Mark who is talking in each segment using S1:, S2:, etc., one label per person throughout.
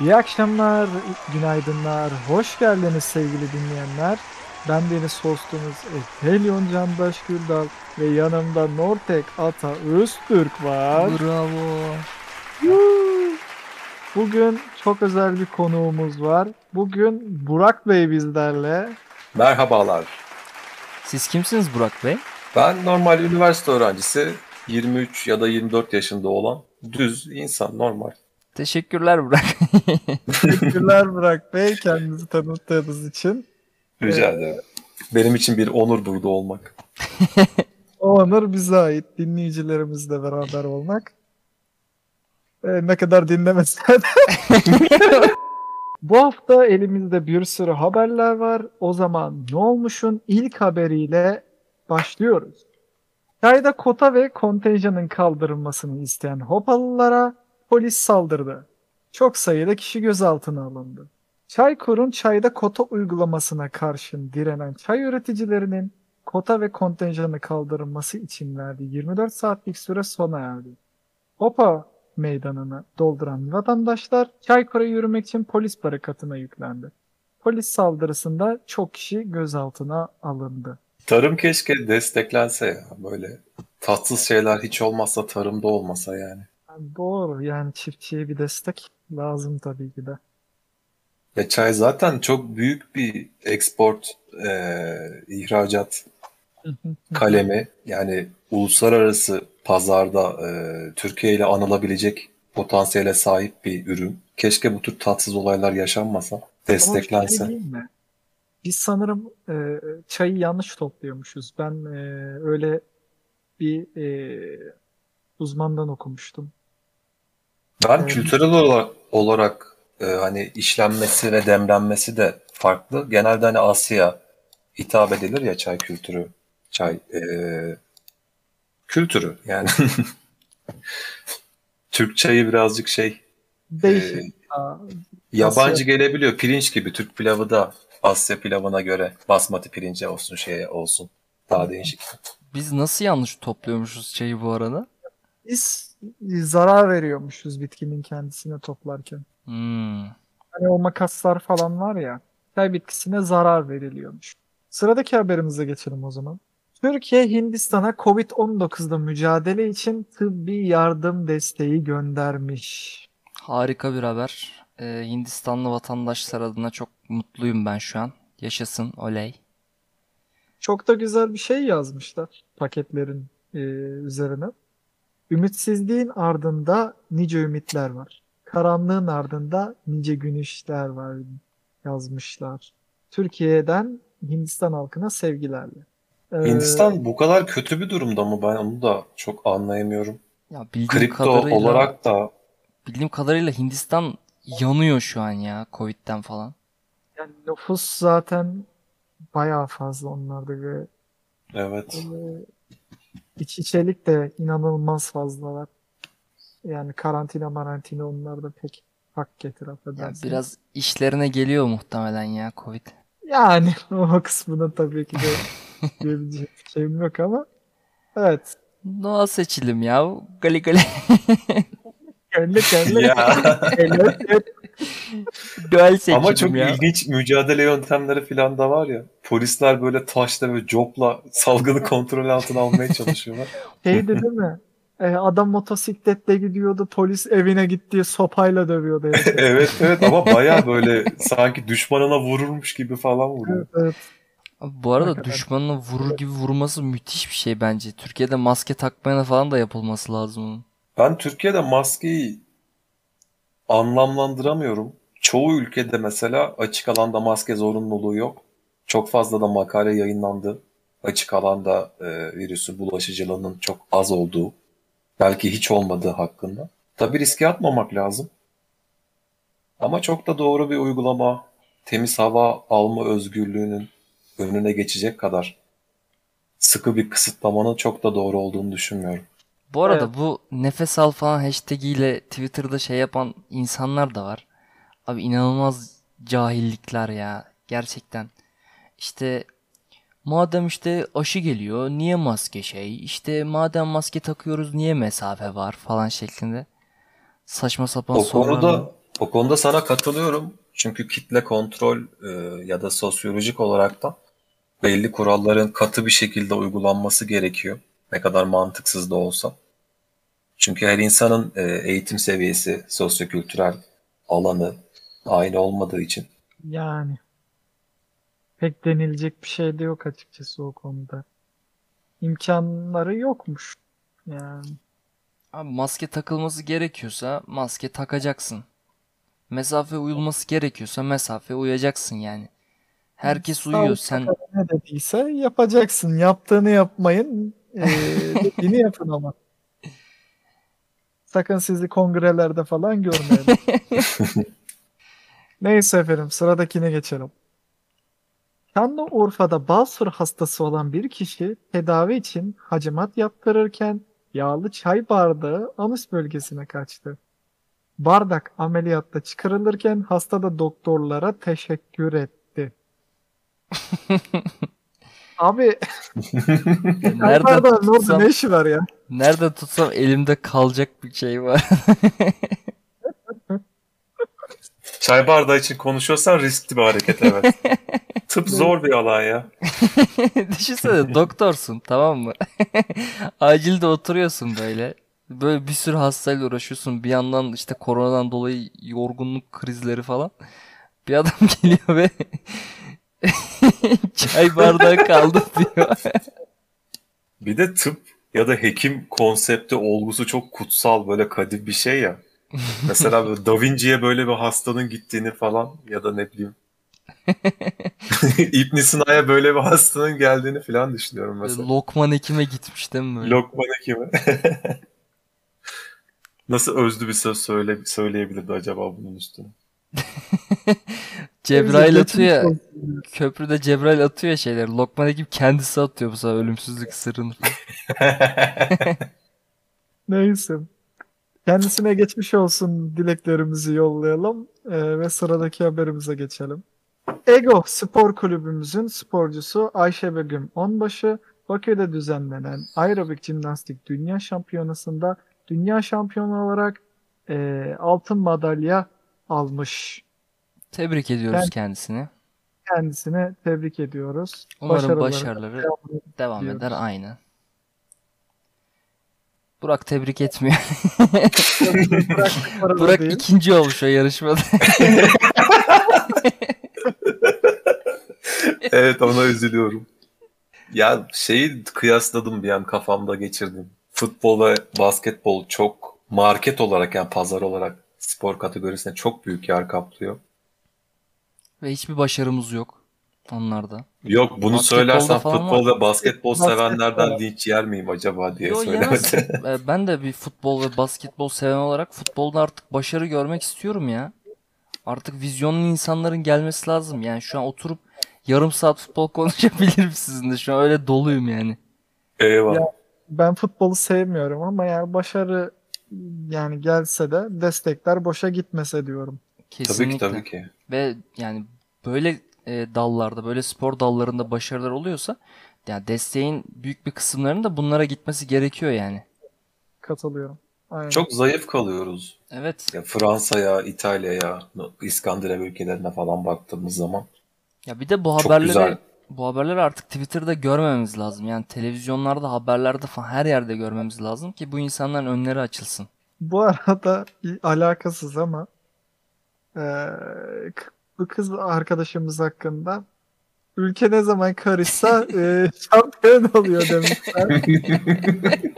S1: İyi akşamlar, günaydınlar, hoş geldiniz sevgili dinleyenler. Ben deniz hostunuz Efelyon Candaş Güldal ve yanımda Nortek Ata Öztürk var.
S2: Bravo.
S1: Bugün çok özel bir konuğumuz var. Bugün Burak Bey bizlerle.
S3: Merhabalar.
S2: Siz kimsiniz Burak Bey?
S3: Ben normal üniversite öğrencisi, 23 ya da 24 yaşında olan düz insan normal.
S2: Teşekkürler Burak.
S1: Teşekkürler Burak Bey kendinizi tanıttığınız için.
S3: Rica ederim. Benim için bir onur burada olmak.
S1: O onur bize ait. Dinleyicilerimizle beraber olmak. Ee, ne kadar dinlemesen. Bu hafta elimizde bir sürü haberler var. O zaman ne olmuşun ilk haberiyle başlıyoruz. Çayda kota ve kontenjanın kaldırılmasını isteyen Hopalılara polis saldırdı. Çok sayıda kişi gözaltına alındı. Çaykur'un çayda kota uygulamasına karşın direnen çay üreticilerinin kota ve kontenjanı kaldırılması için verdiği 24 saatlik süre sona erdi. Hopa meydanını dolduran vatandaşlar Çaykur'a yürümek için polis barikatına yüklendi. Polis saldırısında çok kişi gözaltına alındı.
S3: Tarım keşke desteklense ya böyle tatsız şeyler hiç olmazsa tarımda olmasa yani.
S1: Doğru yani çiftçiye bir destek lazım tabii ki de.
S3: Ve çay zaten çok büyük bir export, e, ihracat kalemi. Yani uluslararası pazarda e, Türkiye ile anılabilecek potansiyele sahip bir ürün. Keşke bu tür tatsız olaylar yaşanmasa,
S1: Ama şey
S3: desteklense.
S1: diyeyim mi? Biz sanırım e, çayı yanlış topluyormuşuz. Ben e, öyle bir e, uzmandan okumuştum.
S3: Ben
S1: Evet.
S3: kültürel olarak, olarak e, hani işlenmesi ve demlenmesi de farklı. Genelde hani Asya hitap edilir ya çay kültürü, çay e, kültürü yani. Türk çayı birazcık şey
S1: Değişik.
S3: e, yabancı
S1: Asya.
S3: gelebiliyor. Pirinç gibi Türk pilavı da Asya pilavına göre basmati pirince olsun şeye olsun. Daha değişik.
S2: Biz nasıl yanlış topluyormuşuz çayı bu arada?
S1: Biz zarar veriyormuşuz bitkinin kendisine toplarken.
S2: Hmm.
S1: Hani o makaslar falan var ya, çay bitkisine zarar veriliyormuş. Sıradaki haberimize geçelim o zaman. Türkiye Hindistan'a Covid-19'da mücadele için tıbbi yardım desteği göndermiş.
S2: Harika bir haber. Ee, Hindistanlı vatandaşlar adına çok mutluyum ben şu an. Yaşasın oley.
S1: Çok da güzel bir şey yazmışlar paketlerin e, üzerine. Ümitsizliğin ardında nice ümitler var. Karanlığın ardında nice güneşler var yazmışlar. Türkiye'den Hindistan halkına sevgilerle. Ee,
S3: Hindistan bu kadar kötü bir durumda mı? Ben onu da çok anlayamıyorum.
S2: Ya bildiğim
S3: Kripto
S2: kadarıyla
S3: olarak da
S2: bildiğim kadarıyla Hindistan yanıyor şu an ya Covid'den falan.
S1: yani nüfus zaten bayağı fazla onlarda ve
S3: evet.
S1: e, iç içelik de inanılmaz fazlalar. Yani karantina marantina onlar da pek hak getir
S2: Ya
S1: affedersin.
S2: biraz işlerine geliyor muhtemelen ya Covid.
S1: Yani o kısmına tabii ki de diyebileceğim bir şeyim yok ama evet.
S2: Doğal seçilim ya. Gali gali.
S1: Kendi kendi.
S2: Doğal seçilim
S3: Ama çok
S2: ya.
S3: ilginç mücadele yöntemleri falan da var ya. Polisler böyle taşla ve copla salgını kontrol altına almaya çalışıyorlar.
S1: Şeydi değil mi? E, adam motosikletle gidiyordu. Polis evine gitti sopayla dövüyordu. herifi.
S3: evet evet ama baya böyle sanki düşmanına vururmuş gibi falan vuruyor.
S1: Evet, evet.
S2: Bu arada
S1: Hakikaten.
S2: düşmanına vurur gibi vurması müthiş bir şey bence. Türkiye'de maske takmayana falan da yapılması lazım onun.
S3: Ben Türkiye'de maskeyi anlamlandıramıyorum. Çoğu ülkede mesela açık alanda maske zorunluluğu yok. Çok fazla da makale yayınlandı. Açık alanda e, virüsün bulaşıcılığının çok az olduğu, belki hiç olmadığı hakkında. Tabii riske atmamak lazım. Ama çok da doğru bir uygulama, temiz hava alma özgürlüğünün önüne geçecek kadar sıkı bir kısıtlamanın çok da doğru olduğunu düşünmüyorum.
S2: Bu arada
S1: Evet.
S2: bu nefes al falan hashtag ile Twitter'da şey yapan insanlar da var. Abi inanılmaz cahillikler ya. Gerçekten. İşte madem işte aşı geliyor niye maske şey? İşte madem maske takıyoruz niye mesafe var falan şeklinde. Saçma sapan
S3: O
S2: sorular.
S3: konuda O konuda sana katılıyorum. Çünkü kitle kontrol e, ya da sosyolojik olarak da belli kuralların katı bir şekilde uygulanması gerekiyor. Ne kadar mantıksız da olsa. Çünkü her insanın e, eğitim seviyesi, sosyokültürel alanı aynı olmadığı için.
S1: Yani pek denilecek bir şey de yok açıkçası o konuda. İmkanları yokmuş. Yani
S2: Abi maske takılması gerekiyorsa maske takacaksın. Mesafe uyulması gerekiyorsa mesafe uyacaksın yani. Herkes uyuyor. Sen
S1: ne dediyse yapacaksın. Yaptığını yapmayın. Ee, dediğini yapın ama. Sakın sizi kongrelerde falan görmeyelim. Neyse efendim sıradakine geçelim. Şanlıurfa'da Basur hastası olan bir kişi tedavi için hacamat yaptırırken yağlı çay bardağı anus bölgesine kaçtı. Bardak ameliyatta çıkarılırken hasta da doktorlara teşekkür etti. Abi orada
S2: tutsam,
S1: ne işi var ya?
S2: nereden tutsam elimde kalacak bir şey var.
S3: Çay bardağı için konuşuyorsan riskli bir hareket evet. Tıp zor bir alan ya.
S2: Düşünsene doktorsun tamam mı? Acilde oturuyorsun böyle. Böyle bir sürü hastayla uğraşıyorsun. Bir yandan işte koronadan dolayı yorgunluk krizleri falan. Bir adam geliyor ve çay bardağı kaldı diyor.
S3: Bir de tıp ya da hekim konsepti olgusu çok kutsal böyle kadim bir şey ya. Mesela böyle Da Vinci'ye böyle bir hastanın gittiğini falan ya da ne bileyim İbn Sina'ya böyle bir hastanın geldiğini falan düşünüyorum mesela.
S2: Lokman Hekim'e gitmiş değil mi böyle?
S3: Lokman hekimi. Nasıl özlü bir söz söyle, söyleyebilirdi acaba bunun üstüne?
S2: Cebrail atıyor ya. Köprüde Cebrail atıyor ya şeyler. Lokman Hekim kendisi atıyor bu sefer ölümsüzlük sırrını.
S1: Neyse. Kendisine geçmiş olsun dileklerimizi yollayalım Ee, ve sıradaki haberimize geçelim. Ego Spor Kulübümüzün sporcusu Ayşe Begüm Onbaşı Bakü'de düzenlenen aerobik jimnastik dünya şampiyonasında dünya şampiyonu olarak e, altın madalya almış.
S2: Tebrik ediyoruz
S1: Ben-
S2: kendisini.
S1: Kendisine tebrik ediyoruz.
S2: Umarım
S1: Başarıları
S2: başarıları devam
S1: diliyoruz.
S2: eder aynı. Burak tebrik etmiyor. Burak
S1: değil.
S2: ikinci olmuş o yarışmada.
S3: evet ona üzülüyorum. Ya şeyi kıyasladım bir an kafamda geçirdim. Futbol ve basketbol çok market olarak yani pazar olarak spor kategorisinde çok büyük yer kaplıyor.
S2: Ve hiçbir başarımız yok onlarda.
S3: Yok bunu
S2: Basketbolda
S3: söylersen futbol ve basketbol
S1: Basketbol.
S3: sevenlerden linç yer miyim acaba diye
S2: Yo
S3: söylemedim.
S2: Ee, Ben de bir futbol ve basketbol seven olarak futbolda artık başarı görmek istiyorum ya. Artık vizyonlu insanların gelmesi lazım. Yani şu an oturup yarım saat futbol konuşabilirim sizinle. Şu an öyle doluyum yani.
S3: Eyvah.
S1: Ya, Ben futbolu sevmiyorum ama yani başarı yani gelse de destekler boşa gitmese diyorum.
S3: tabii ki
S2: Kesinlikle.
S3: tabii ki.
S2: Ve yani böyle e, dallarda, böyle spor dallarında başarılar oluyorsa yani desteğin büyük bir kısımlarının da bunlara gitmesi gerekiyor yani.
S1: Katılıyorum. Aynen.
S3: Çok zayıf kalıyoruz.
S2: Evet.
S3: Ya Fransa'ya, İtalya'ya, İskandinav ülkelerine falan baktığımız zaman.
S2: Ya bir de bu haberleri
S3: güzel.
S2: bu haberleri artık Twitter'da görmememiz lazım. Yani televizyonlarda, haberlerde falan her yerde görmemiz lazım ki bu insanların önleri açılsın.
S1: Bu arada alakasız ama eee, k- bu kız arkadaşımız hakkında ülke ne zaman karışsa eee, şampiyon oluyor demişler.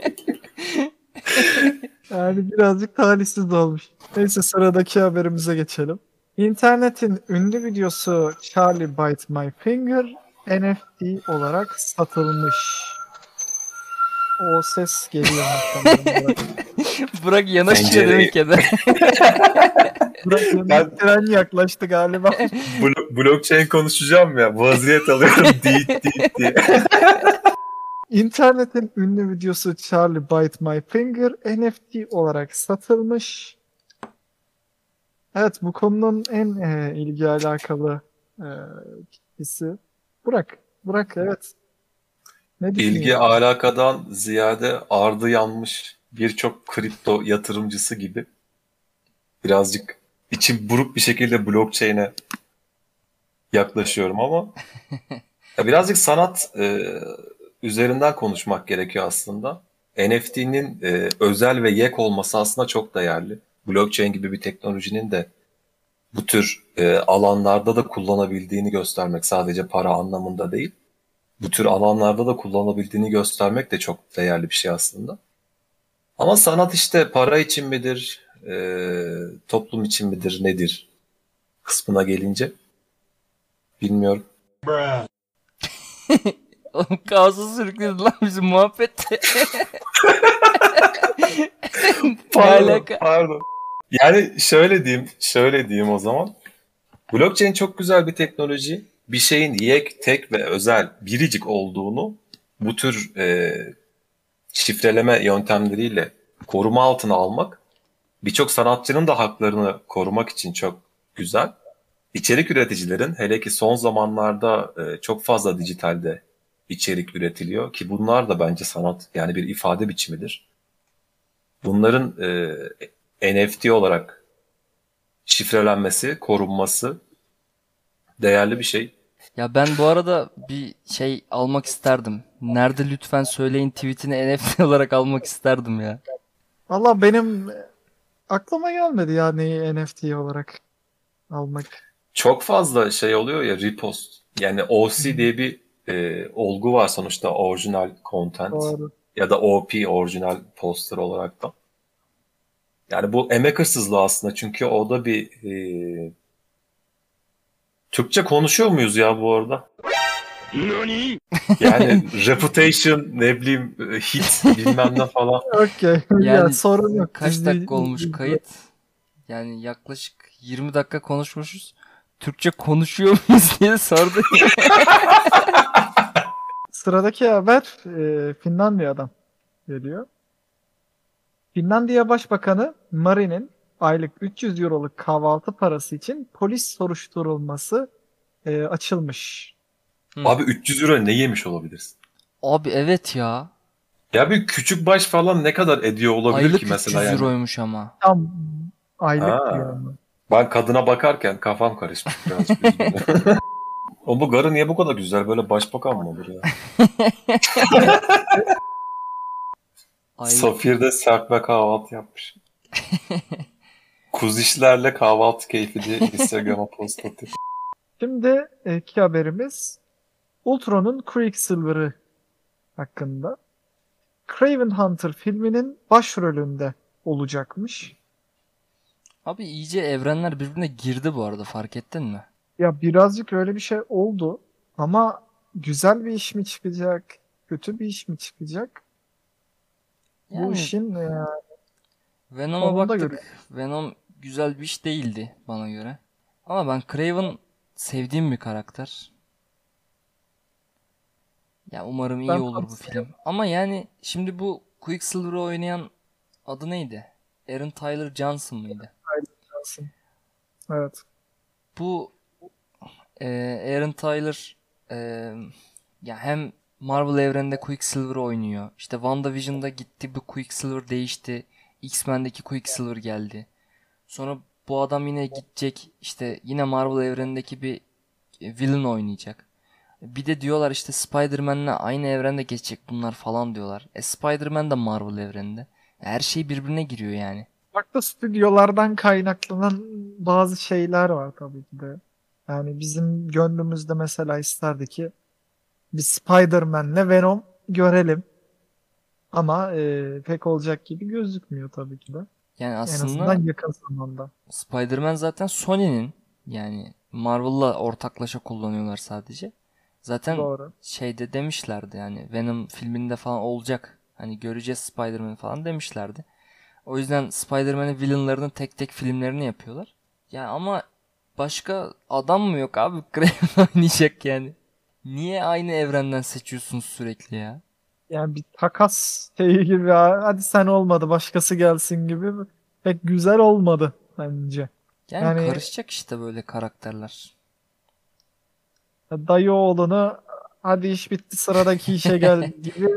S1: Yani birazcık talihsiz olmuş. Neyse sıradaki haberimize geçelim. İnternetin ünlü videosu Charlie Bite My Finger NFT olarak satılmış. O ses geliyor. Burak.
S2: Bırak yanaşıyor demek ya da.
S1: Burak
S3: Ben-
S1: tren yaklaştı galiba.
S3: Blo- blockchain konuşacağım ya. Vaziyet alıyorum deyit deyit diye.
S1: İnternetin ünlü videosu Charlie Bite My Finger NFT olarak satılmış. Evet bu konunun en e, ilgi alakalı e, kişisi Burak. Burak evet. Ne
S3: İlgi alakadan ziyade ardı yanmış birçok kripto yatırımcısı gibi birazcık içim buruk bir şekilde blockchain'e yaklaşıyorum ama ya birazcık sanat e, üzerinden konuşmak gerekiyor aslında. NFT'nin e, özel ve yek olması aslında çok değerli. Blockchain gibi bir teknolojinin de bu tür e, alanlarda da kullanabildiğini göstermek sadece para anlamında değil. Bu tür alanlarda da kullanabildiğini göstermek de çok değerli bir şey aslında. Ama sanat işte para için midir, e, toplum için midir, nedir kısmına gelince bilmiyorum.
S2: Oğlum kaosa sürükledi lan bizim muhabbette. Alaka?
S3: pardon. Yani şöyle diyeyim, şöyle diyeyim o zaman. Blockchain çok güzel bir teknoloji. Bir şeyin yek, tek ve özel, biricik olduğunu bu tür e, şifreleme yöntemleriyle koruma altına almak birçok sanatçının da haklarını korumak için çok güzel. İçerik üreticilerin hele ki son zamanlarda e, çok fazla dijitalde içerik üretiliyor ki bunlar da bence sanat yani bir ifade biçimidir. Bunların e, NFT olarak şifrelenmesi, korunması değerli bir şey.
S2: Ya ben bu arada bir şey almak isterdim. Nerede lütfen söyleyin tweetini NFT olarak almak isterdim ya.
S1: Valla benim aklıma gelmedi yani NFT olarak almak.
S3: Çok fazla şey oluyor ya repost. Yani OC diye bir e, olgu var sonuçta orijinal content
S1: Doğru.
S3: ya da OP orijinal poster olarak da. Yani bu emek hırsızlığı aslında çünkü o da bir e, Türkçe konuşuyor muyuz ya bu arada? Yani reputation ne bileyim hit bilmem ne falan.
S1: Okey. ya
S2: Yani
S1: sorun yok.
S2: Kaç dakika olmuş kayıt? Yani yaklaşık 20 dakika konuşmuşuz. Türkçe konuşuyor muyuz diye sordu.
S1: Sıradaki haber e, Finlandiya'dan geliyor. Finlandiya Başbakanı Marin'in aylık 300 euroluk kahvaltı parası için polis soruşturulması e, açılmış.
S3: Abi 300 euro ne yemiş olabilirsin?
S2: Abi evet ya.
S3: Ya bir küçük baş falan ne kadar ediyor olabilir
S2: Aylık
S3: ki mesela
S2: 300
S3: yani?
S2: euroymuş ama.
S1: Tam aylık
S3: Ha.
S1: diyorum.
S3: Ben kadına bakarken kafam karışmış birazcık. o bu garı niye bu kadar güzel? Böyle başbakan mı olur ya? Safir'de serpme kahvaltı yapmış. Kuzişlerle kahvaltı keyfi diye Instagram'a post atıyor.
S1: Şimdi e, iki haberimiz Ultron'un Quicksilver'ı hakkında. Craven Hunter filminin başrolünde olacakmış.
S2: Abi iyice evrenler birbirine girdi bu arada fark ettin mi?
S1: Ya birazcık öyle bir şey oldu ama güzel bir iş mi çıkacak, kötü bir iş mi çıkacak? Bu
S2: Yani
S1: işin e,
S2: Venom'a baktık.
S1: göre.
S2: Venom güzel bir iş değildi bana göre. Ama ben Craven sevdiğim bir karakter. Ya umarım iyi
S1: Ben
S2: olur bu film. Ama yani şimdi bu Quicksilver'ı oynayan adı neydi? Aaron Tyler Johnson mıydı?
S1: lazım. Evet.
S2: Bu e, Aaron Tyler e, ya hem Marvel evreninde Quicksilver oynuyor. İşte WandaVision'da gitti bu Quicksilver değişti. X-Men'deki Quicksilver geldi. Sonra bu adam yine gidecek işte yine Marvel evrenindeki bir e, villain oynayacak. Bir de diyorlar işte Spider-Man'le aynı evrende geçecek bunlar falan diyorlar. E Spider-Man de Marvel evreninde. Her şey birbirine giriyor yani.
S1: Farklı stüdyolardan kaynaklanan bazı şeyler var tabii ki de. Yani bizim gönlümüzde mesela isterdi ki bir Spider-Man'le Venom görelim. Ama e, pek olacak gibi gözükmüyor tabii ki de.
S2: Yani
S1: En
S2: aslında
S1: azından yakın zamanda.
S2: Spider-Man zaten Sony'nin yani Marvel'la ortaklaşa kullanıyorlar sadece. Zaten
S1: Doğru.
S2: şeyde demişlerdi yani Venom filminde falan olacak. Hani göreceğiz Spider-Man falan demişlerdi. O yüzden Spider-Man'in villainlarının tek tek filmlerini yapıyorlar. Ya ama başka adam mı yok abi Craven oynayacak yani. Niye aynı evrenden seçiyorsunuz sürekli ya?
S1: Yani bir takas şeyi gibi "Aa, hadi sen olmadı başkası gelsin gibi pek güzel olmadı bence.
S2: Yani,
S1: Yani-
S2: karışacak işte böyle karakterler.
S1: Dayı oğlunu hadi iş bitti sıradaki işe gel gibi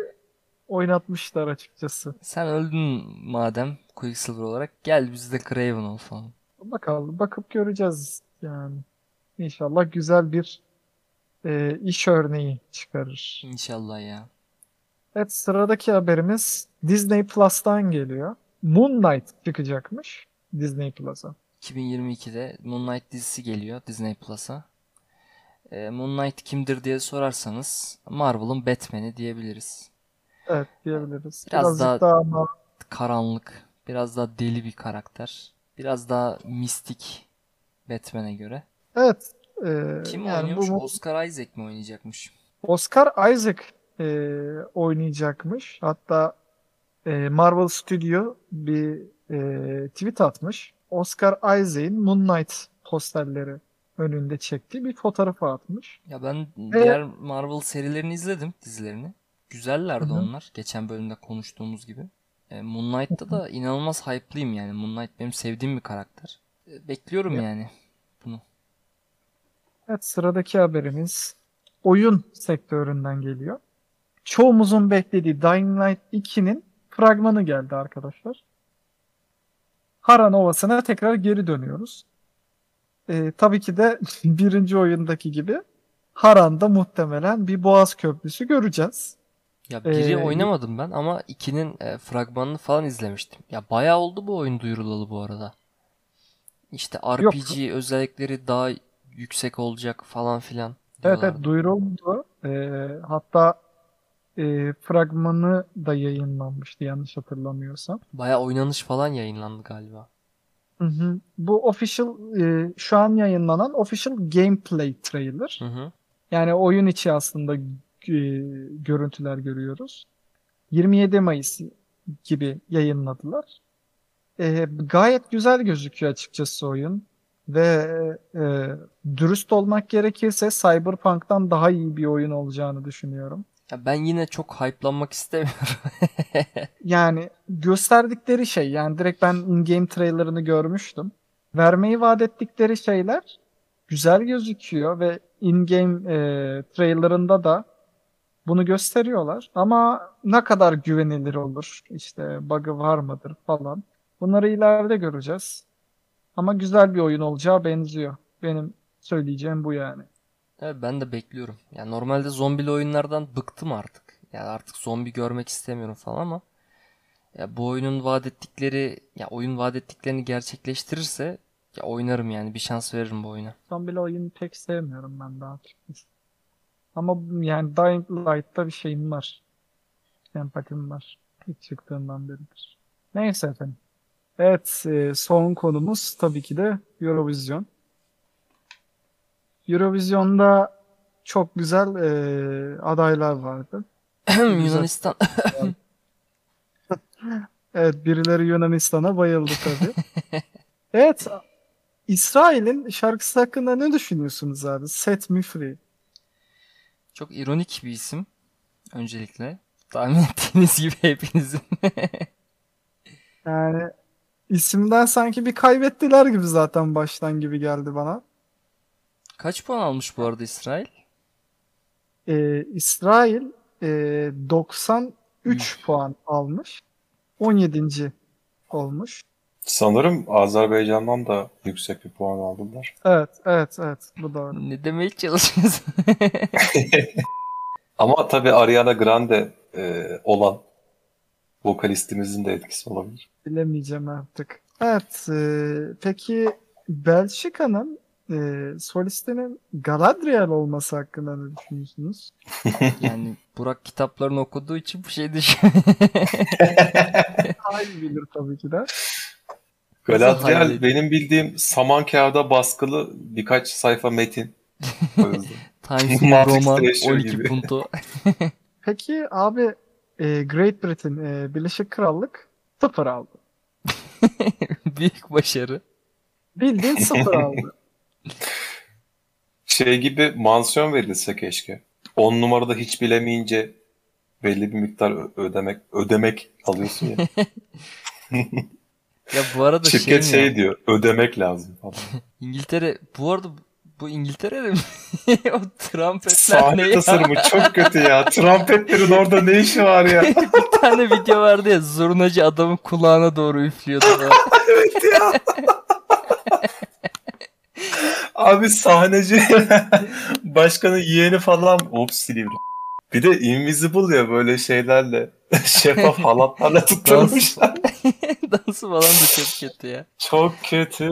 S1: oynatmışlar açıkçası.
S2: Sen öldün madem Quicksilver olarak gel bizde Craven ol falan.
S1: Bakalım bakıp göreceğiz yani. İnşallah güzel bir e, iş örneği çıkarır.
S2: İnşallah ya.
S1: Evet sıradaki haberimiz Disney Plus'tan geliyor. Moon Knight çıkacakmış Disney Plus'a.
S2: 2022'de Moon Knight dizisi geliyor Disney Plus'a. Ee, Moon Knight kimdir diye sorarsanız Marvel'ın Batman'i diyebiliriz.
S1: Evet diyebiliriz.
S2: Biraz daha-
S1: daha ama
S2: Karanlık, biraz daha deli bir karakter. Biraz daha mistik Batman'e göre.
S1: evet e,
S2: Kim
S1: yani
S2: oynuyormuş?
S1: bu
S2: Oscar Isaac mi oynayacakmış?
S1: Oscar Isaac e, oynayacakmış. Hatta e, Marvel Studio bir e, tweet atmış. Oscar Isaac'in Moon Knight posterleri önünde çektiği bir fotoğrafı atmış.
S2: Ya ben diğer Marvel serilerini izledim, dizilerini. Güzellerdi
S1: Hı hı.
S2: onlar. Geçen bölümde konuştuğumuz gibi. E, Moon Knight'ta da inanılmaz hype'lıyım yani. Moon Knight benim sevdiğim bir karakter. E, bekliyorum
S1: Ya.
S2: yani bunu.
S1: Evet sıradaki haberimiz oyun sektöründen geliyor. Çoğumuzun beklediği Dying Light 2'nin fragmanı geldi arkadaşlar. Haran Ovası'na tekrar geri dönüyoruz. Ee, tabii ki de birinci oyundaki gibi Haran'da muhtemelen bir Boğaz Köprüsü göreceğiz.
S2: Ya biri
S1: Ee,
S2: oynamadım ben ama 2'nin e, fragmanını falan izlemiştim. Ya bayağı oldu bu oyun duyurulalı bu arada. İşte RPG özellikleri daha yüksek olacak falan filan
S1: Evet evet duyuruldu. Ee, hatta e, fragmanı da yayınlanmıştı yanlış hatırlamıyorsam.
S2: Bayağı oynanış falan yayınlandı galiba.
S1: Hı hı. Bu official e, şu an yayınlanan official gameplay trailer.
S2: Hı hı.
S1: Yani oyun içi aslında e, görüntüler görüyoruz. 27 Mayıs gibi yayınladılar. E, gayet güzel gözüküyor açıkçası oyun. Ve e, dürüst olmak gerekirse Cyberpunk'tan daha iyi bir oyun olacağını düşünüyorum.
S2: Ya ben yine çok hype'lanmak istemiyorum.
S1: Yani gösterdikleri şey yani direkt ben in-game trailerını görmüştüm. Vermeyi vaat ettikleri şeyler güzel gözüküyor ve in-game e, trailerında da bunu gösteriyorlar. Ama ne kadar güvenilir olur, işte bug'ı var mıdır falan. Bunları ileride göreceğiz. Ama güzel bir oyun olacağı benziyor. Benim söyleyeceğim bu yani.
S2: Evet, ben de bekliyorum. Ya normalde zombili oyunlardan bıktım artık. Ya artık zombi görmek istemiyorum falan ama ya bu oyunun vaat ettikleri ya oyun vaat ettiklerini gerçekleştirirse ya oynarım yani bir şans veririm bu oyuna.
S1: Zombili oyunu pek sevmiyorum ben daha açıkçası. Ama yani Dying Light'ta bir şeyim var. Sempatim var. İlk çıktığından beridir. Neyse efendim. Evet, e, son konumuz tabii ki de Eurovision. Eurovision'da çok güzel e, adaylar vardı.
S2: Yunanistan
S1: Evet, birileri Yunanistan'a bayıldı tabii. Evet, İsrail'in şarkısı hakkında ne düşünüyorsunuz abi? Set Me Free.
S2: çok ironik bir isim öncelikle. Tahmin ettiğiniz gibi hepinizin.
S1: Yani isimden sanki bir kaybettiler gibi zaten baştan gibi geldi bana.
S2: Kaç puan almış bu arada İsrail?
S1: Ee, İsrail e, 93 puan almış. 17. olmuş.
S3: Sanırım Azerbaycan'dan da yüksek bir puan aldılar.
S1: Evet, evet, evet. Bu doğru.
S2: Ne demeye çalışıyorsun?
S3: Ama tabii Ariana Grande e, olan vokalistimizin de etkisi olabilir.
S1: Bilemeyeceğim artık. Evet, e, peki Belçika'nın e, solistinin Galadriel olması hakkında ne düşünüyorsunuz?
S2: Yani Burak kitaplarını okuduğu için bu şey düşün.
S1: Hayır bilir tabii ki de.
S3: Galadriel benim bildiğim saman kağıda baskılı birkaç sayfa metin.
S2: Times New Roman
S3: Treasure
S2: 12
S3: gibi.
S2: punto.
S1: Peki abi e, Great Britain, e, Birleşik Krallık sıfır aldı.
S2: Büyük başarı.
S1: Bildiğin sıfır aldı.
S3: Şey gibi mansiyon verilse keşke. 10 numarada hiç bilemeyince belli bir miktar ödemek ödemek alıyorsun ya.
S2: Ya bu arada
S3: Şirket
S2: şey
S3: şey diyor ödemek lazım falan.
S2: İngiltere bu arada bu İngiltere'de mi? o trompetler
S3: Sahne
S2: ne ya?
S3: tasarımı çok kötü ya. Trompetlerin orada ne işi var ya?
S2: Bir tane video vardı ya zurnacı adamın kulağına doğru üflüyordu.
S3: evet ya. Abi sahneci başkanın yeğeni falan hop silivri. Bir de invisible ya böyle şeylerle şeffaf halatlarla tutturmuşlar.
S2: Dansı falan da çok kötü ya.
S3: Çok kötü.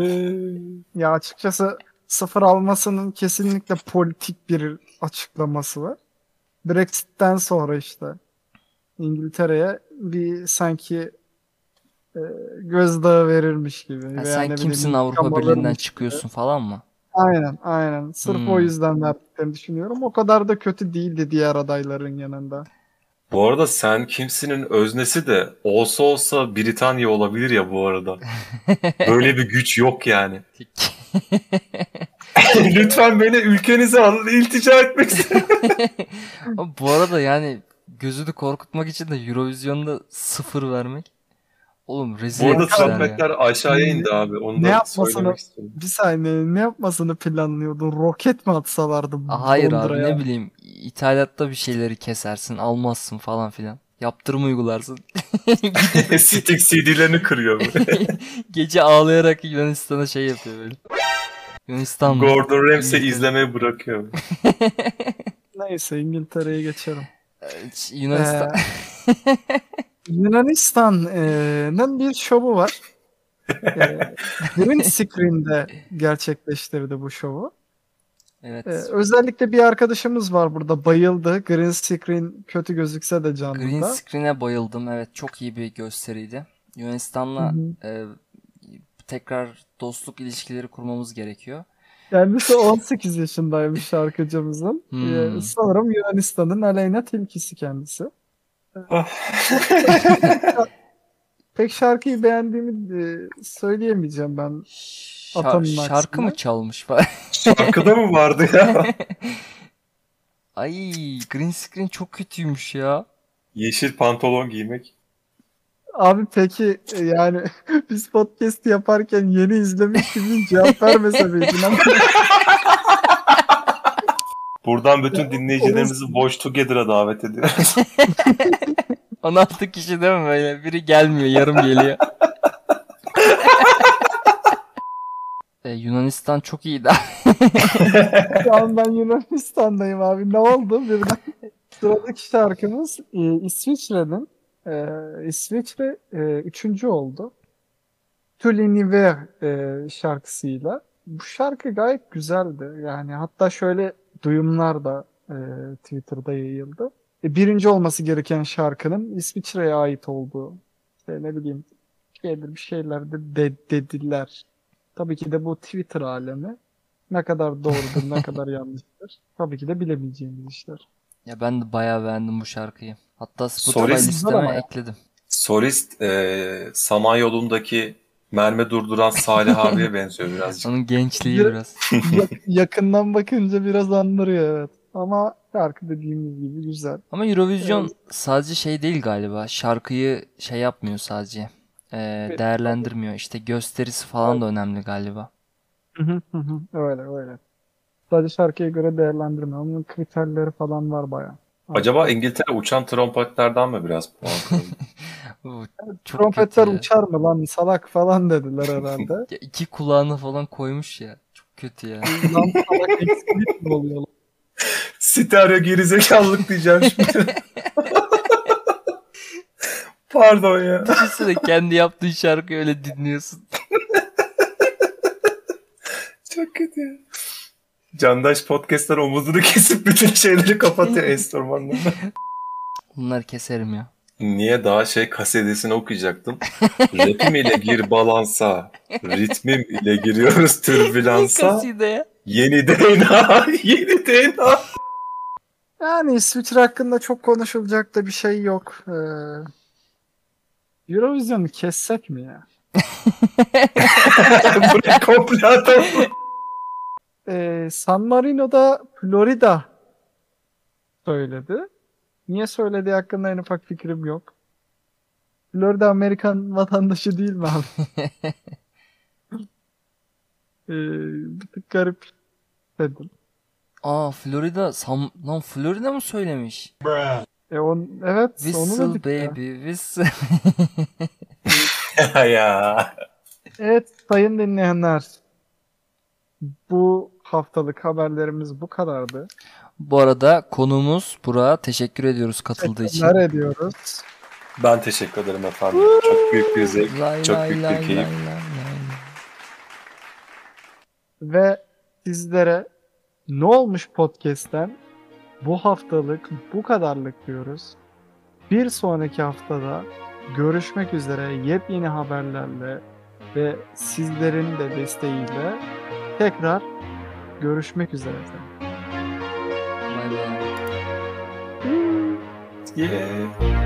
S1: Ya açıkçası sıfır almasının kesinlikle politik bir açıklaması var. Brexit'ten sonra işte İngiltere'ye bir sanki e, gözdağı verilmiş gibi.
S2: Ha,
S1: veya
S2: sen kimsin
S1: bileyim,
S2: Avrupa Birliği'nden
S1: gibi.
S2: çıkıyorsun falan mı?
S1: Aynen aynen. Sırf
S2: Hmm.
S1: o yüzden verdiklerini düşünüyorum. O kadar da kötü değildi diğer adayların yanında.
S3: Bu arada sen kimsinin öznesi de olsa olsa Britanya olabilir ya bu arada. Böyle bir güç yok yani. Lütfen beni ülkenize alın iltica etmek
S2: bu arada yani gözünü korkutmak için de Eurovision'da sıfır vermek. Oğlum rezil
S3: Bu arada
S2: etmişler ya.
S3: trompetler aşağıya indi abi. Onu
S1: Ne yapmasını-. Bir saniye ne yapmasını planlıyordun? Roket mi atsalardı
S2: Hayır abi ne bileyim İthalatta bir şeyleri kesersin almazsın falan filan. Yaptırım uygularsın.
S3: Stick CD'lerini kırıyor.
S2: Gece ağlayarak Yunanistan'a şey yapıyor böyle. Yunanistan mı?
S3: Gordon Ramsay izlemeyi bırakıyor.
S1: Neyse İngiltere'ye geçelim.
S2: Yunanistan.
S1: Ee, Yunanistan'ın bir şovu var. Ee, Green Screen'de gerçekleştirdi bu şovu.
S2: evet.
S1: Ee, özellikle bir arkadaşımız var burada bayıldı. Green Screen kötü gözükse de
S2: Green
S1: canlıda.
S2: Screen'e bayıldım. Evet çok iyi bir gösteriydi. Yunanistan'la e, tekrar dostluk ilişkileri kurmamız gerekiyor.
S1: Kendisi 18 yaşındaymış şarkıcımızın.
S2: Hmm.
S1: Ee, sanırım Yunanistan'ın Aleyna Tilkisi kendisi. Pek şarkıyı beğendiğimi e, söyleyemeyeceğim ben.
S2: Şar-
S1: Atanın
S2: şarkı
S1: aksine.
S2: mı çalmış falan?
S3: Şarkıda mı vardı ya?
S2: Ay Green Screen çok kötüymüş ya.
S3: Yeşil pantolon giymek.
S1: Abi peki e, yani biz podcast yaparken yeni izlemiş gibi cevap vermese miydin ama
S3: Buradan bütün dinleyicilerimizi Watch Together'a davet ediyoruz.
S2: 16 kişi değil mi böyle? Biri gelmiyor, yarım geliyor. E, Yunanistan çok iyiydi.
S1: şu an ben Yunanistan'dayım abi. Ne oldu birden? Sıradaki şarkımız e, İsviçre'nin e, İsviçre e, üçüncü oldu. Tuliniver e, şarkısıyla. Bu şarkı gayet güzeldi. Yani hatta şöyle duyumlar da e, Twitter'da yayıldı. E, birinci olması gereken şarkının İsviçre'ye ait olduğu işte ne bileyim şeyler, bir şeyler de, de dediler. Tabii ki de bu Twitter alemi ne kadar doğrudur, ne kadar yanlıştır. Tabii ki de bilemeyeceğimiz işler.
S2: Ya ben de bayağı beğendim bu şarkıyı. Hatta Spotify
S3: Solist
S2: listeme ekledim.
S3: Solist e, Samanyolu'ndaki mermi durduran Salih abiye benziyor birazcık.
S2: Onun gençliği biraz.
S1: Ya- yakından bakınca biraz andırıyor evet. Ama şarkı dediğimiz gibi güzel.
S2: Ama Eurovision
S1: Evet.
S2: sadece şey değil galiba. Şarkıyı şey yapmıyor sadece.
S1: Evet.
S2: değerlendirmiyor. İşte gösterisi falan da önemli galiba.
S1: öyle öyle. Sadece şarkıya göre değerlendirme. Onun kriterleri falan var baya.
S3: Acaba İngiltere uçan trompetlerden mi biraz puan
S1: Trompetler uçar mı lan salak falan dediler herhalde.
S2: Ya iki kulağını falan koymuş ya. Çok kötü ya.
S1: lan salak eksiklik mi oluyor?
S3: Stereo gerizekalılık diyeceğim şimdi. Pardon ya.
S2: Düşünsene kendi yaptığın şarkıyı öyle dinliyorsun.
S3: Çok kötü ya. Candaş podcastlar omuzunu kesip bütün şeyleri kapatıyor enstrümanlarını.
S2: Bunları keserim ya.
S3: Niye daha şey kasedesini okuyacaktım. Rapim ile gir balansa, ritmim ile giriyoruz türbülansa.
S2: Kaside ya.
S3: Yeni DNA, yeni DNA.
S1: Yani İsviçre hakkında çok konuşulacak da bir şey yok. Ee, Eurovision'u kessek mi ya?
S3: Burayı komple atalım.
S1: Ee, San Marino'da Florida söyledi. Niye söylediği hakkında en ufak fikrim yok. Florida Amerikan vatandaşı değil mi abi? ee, bir tık garip dedim.
S2: Aa Florida Sam lan Florida mı söylemiş?
S1: E on, evet onu
S2: Whistle
S1: dedik ya.
S2: baby whistle.
S3: ya.
S1: Evet sayın dinleyenler. Bu haftalık haberlerimiz bu kadardı.
S2: Bu arada konuğumuz Burak'a teşekkür ediyoruz katıldığı için.
S1: Teşekkürler ediyoruz.
S3: Ben teşekkür ederim efendim. Çok büyük bir zevk,
S2: Lay
S3: çok
S2: lay
S3: büyük
S2: lay
S3: bir keyif.
S2: lay lay lay.
S1: Ve sizlere Ne Olmuş Podcast'ten bu haftalık bu kadarlık diyoruz. Bir sonraki haftada görüşmek üzere yepyeni haberlerle ve sizlerin de desteğiyle tekrar görüşmek üzere.
S2: Bay bay.
S3: Yeah.